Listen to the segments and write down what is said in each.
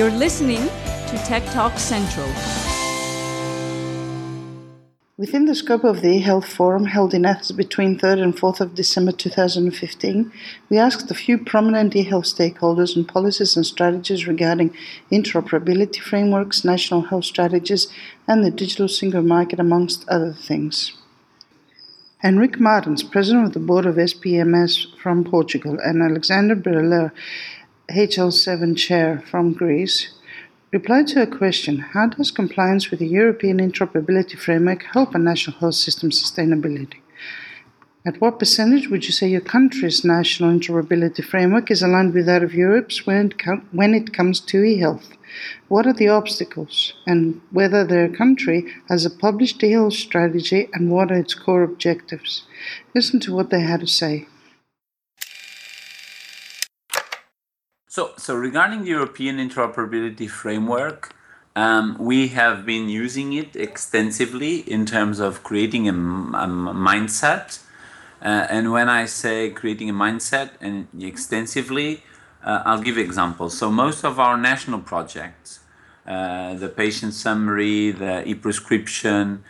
You're listening to Tech Talk Central. Within the scope of the eHealth Forum held in Athens between 3rd and 4th of December 2015, we asked a few prominent eHealth stakeholders on policies and strategies regarding interoperability frameworks, national health strategies, and the digital single market, amongst other things. Henrique Martins, president of the board of SPMS from Portugal, and Alexander Berler, HL7 chair from Greece, replied to a question How does compliance with the European interoperability framework help a national health system sustainability? At what percentage would you say your country's national interoperability framework is aligned with that of Europe's when it, com- when it comes to e health? What are the obstacles, and whether their country has a published e health strategy, and what are its core objectives? Listen to what they had to say. So, so regarding the European interoperability framework, um, we have been using it extensively in terms of creating a, a mindset. Uh, and when I say creating a mindset and extensively, uh, I'll give examples. So most of our national projects, uh, the patient summary, the e-prescription,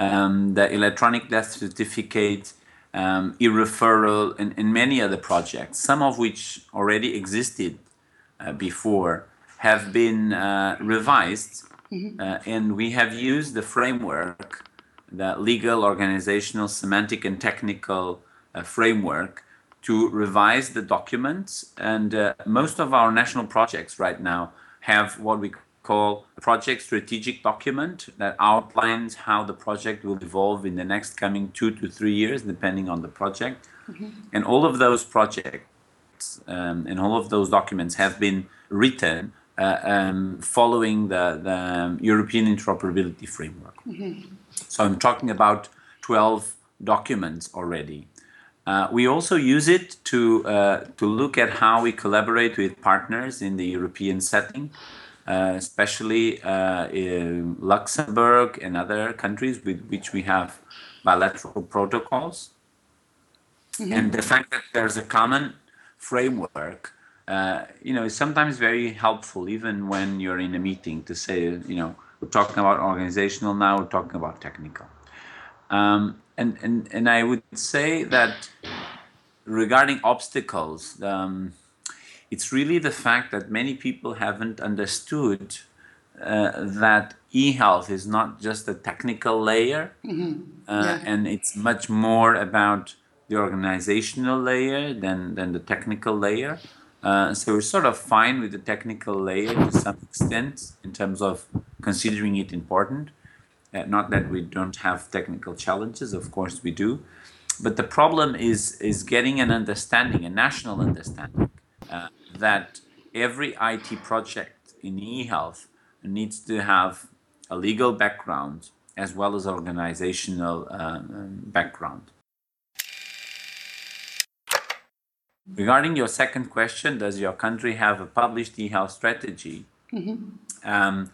um, the electronic death certificate, um, e-referral, and, and many other projects, some of which already existed uh, before have been uh, revised, mm-hmm. Uh, and we have used the framework, the legal, organizational, semantic, and technical framework to revise the documents. And uh, most of our national projects right now have what we call a project strategic document that outlines how the project will evolve in the next coming two to three years, depending on the project. Mm-hmm. And all of those projects um, and all of those documents have been written uh, um, following the, the European interoperability framework. Mm-hmm. So I'm talking about 12 documents already. Uh, we also use it to, uh, to look at how we collaborate with partners in the European setting, especially uh, in Luxembourg and other countries with which we have bilateral protocols. Mm-hmm. And the fact that there's a common framework, uh, you know, is sometimes very helpful, even when you're in a meeting, to say, you know, we're talking about organizational now, we're talking about technical. Um, and, and, and I would say that regarding obstacles, um, it's really the fact that many people haven't understood uh, that e-health is not just a technical layer, mm-hmm. uh, yeah. and it's much more about the organizational layer than, than the technical layer. Uh, so we're sort of fine with the technical layer to some extent in terms of considering it important. Uh, not that we don't have technical challenges, of course we do, but the problem is is getting an understanding, a national understanding, uh, that every IT project in e-health needs to have a legal background as well as organizational uh, um, background. Regarding your second question, does your country have a published e-health strategy? Mm-hmm. Um,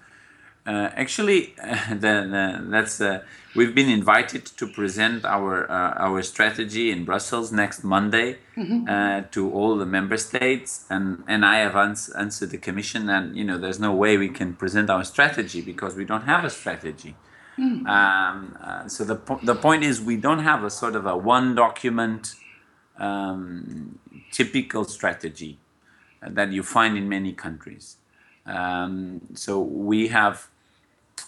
uh, actually, uh, the, the, that's uh, we've been invited to present our uh, our strategy in Brussels next Monday mm-hmm. Uh, to all the member states, and and I have ans- answered the Commission, and you know there's no way we can present our strategy because we don't have a strategy. Mm. Um, uh, so the po- the point is we don't have a sort of a one document um, typical strategy that you find in many countries. Um, so we have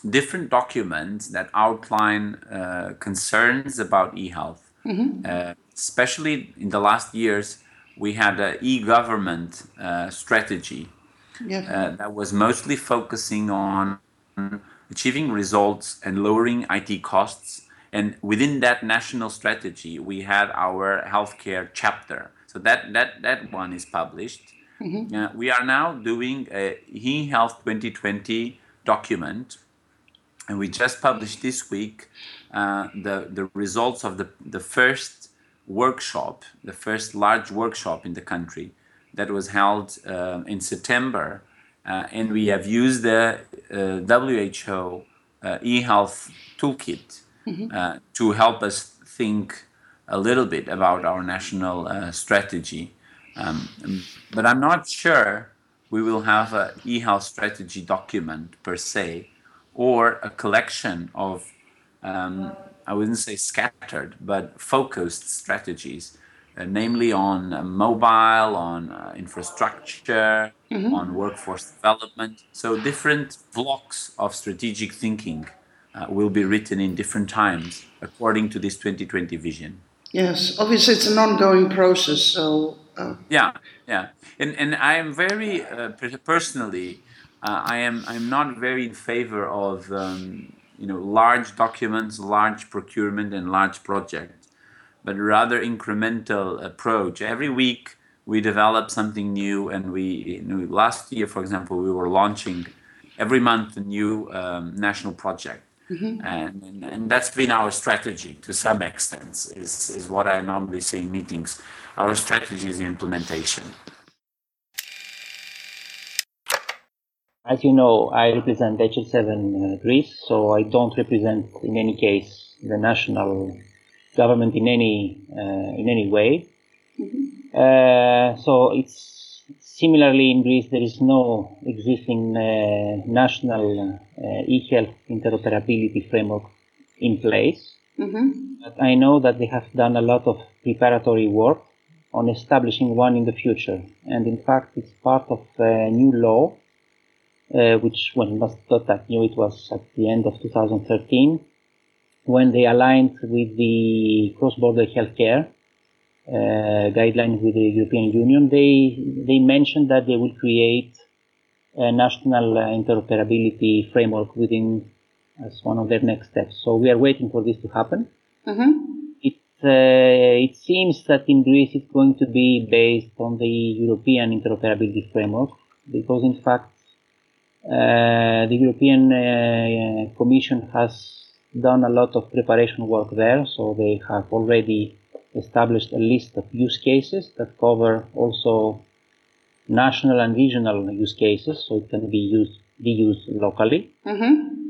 different documents that outline uh, concerns about e-health. Mm-hmm. Uh, especially in the last years, we had an e-government uh, strategy yeah. Uh, that was mostly focusing on achieving results and lowering IT costs. And within that national strategy, we had our healthcare chapter. So that that that one is published. Mm-hmm. Uh, we are now doing a e-health 2020 document and we just published this week uh, the, the results of the, the first workshop, the first large workshop in the country that was held uh, in September. Uh, and we have used the uh, WHO uh, e-health toolkit mm-hmm. Uh, to help us think a little bit about our national strategy. Um, but I'm not sure we will have an e-health strategy document per se, or a collection of, um, I wouldn't say scattered, but focused strategies, uh, namely on uh, mobile, on uh, infrastructure, mm-hmm. on workforce development. So different blocks of strategic thinking uh, will be written in different times according to this 2020 vision. Yes, obviously it's an ongoing process. So uh... yeah, yeah, and and I am very uh, personally, uh, I am I'm not very in favor of um, you know large documents, large procurement, and large projects, but rather incremental approach. Every week we develop something new, and we you know, last year, for example, we were launching every month a new um, national project Mm-hmm. And, and, and, that's been our strategy to some extent, is, is what I normally say in meetings. Our strategy is implementation. As you know, I represent HL7 uh, Greece, so I don't represent in any case the national government in any uh, in any way. Mm-hmm. Uh, so it's Similarly, in Greece, there is no existing uh, national uh, e-health interoperability framework in place. Mm-hmm. But I know that they have done a lot of preparatory work on establishing one in the future. And in fact, it's part of a new law, uh, which, well, not, not that new, it was at the end of 2013, when they aligned with the cross-border healthcare uh, guidelines with the European Union, they they mentioned that they will create a national uh, interoperability framework within as one of their next steps. So we are waiting for this to happen. Mm-hmm. It uh, it seems that in Greece it's going to be based on the European interoperability framework because in fact uh, the European uh, Commission has done a lot of preparation work there, so they have already established a list of use cases that cover also national and regional use cases, so it can be used be used locally. Mm-hmm.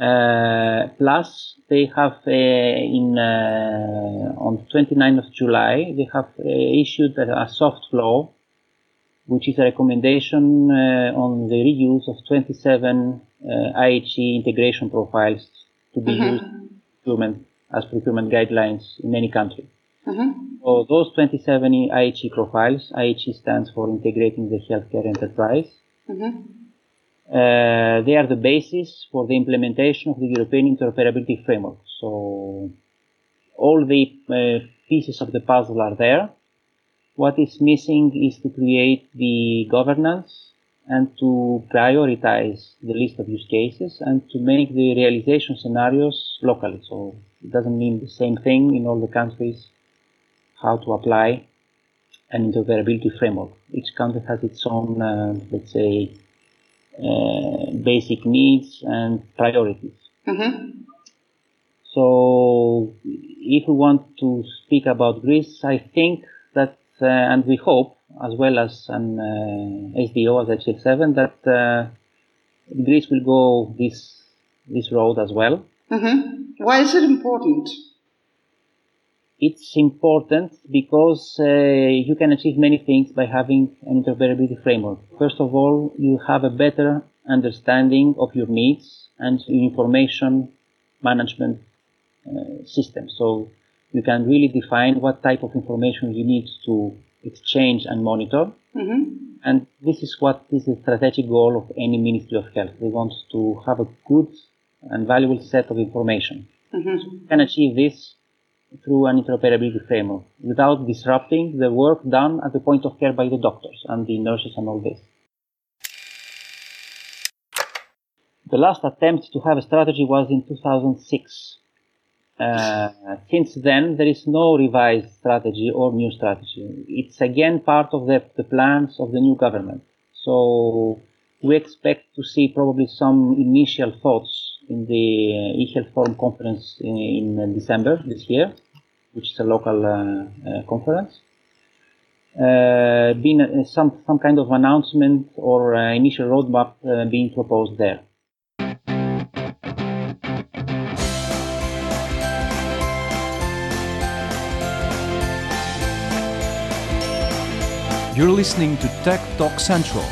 Uh, plus, they have uh, in uh, on 29th of July they have uh, issued a, soft law, which is a recommendation uh, on the reuse of 27 uh, IHE integration profiles to be mm-hmm. used procurement, as procurement guidelines in any country. Mm-hmm. So those 27 IHE profiles, IHE stands for Integrating the Healthcare Enterprise. Mm-hmm. Uh, they are the basis for the implementation of the European Interoperability Framework. So all the uh, pieces of the puzzle are there. What is missing is to create the governance and to prioritize the list of use cases and to make the realization scenarios locally. So it doesn't mean the same thing in all the countries how to apply an interoperability framework. Each country has its own, uh, let's say, uh, basic needs and priorities. Mm-hmm. So, if we want to speak about Greece, I think that, uh, and we hope, as well as an uh, SDO as HL7, that uh, Greece will go this this road as well. Mm-hmm. Why is it important? It's important because uh, you can achieve many things by having an interoperability framework. First of all, you have a better understanding of your needs and your information management uh, system. So you can really define what type of information you need to exchange and monitor. Mm-hmm. And this is what is the strategic goal of any Ministry of Health. They want to have a good and valuable set of information. Mm-hmm. So you can achieve this through an interoperability framework without disrupting the work done at the point of care by the doctors and the nurses and all this. The last attempt to have a strategy was in 2006. Uh, since then, there is no revised strategy or new strategy. It's again part of the, the plans of the new government. So we expect to see probably some initial thoughts in the eHealth Forum conference in, in December this year, which is a local uh, uh, conference. Uh, been some some kind of announcement or initial roadmap being proposed there. You're listening to Tech Talk Central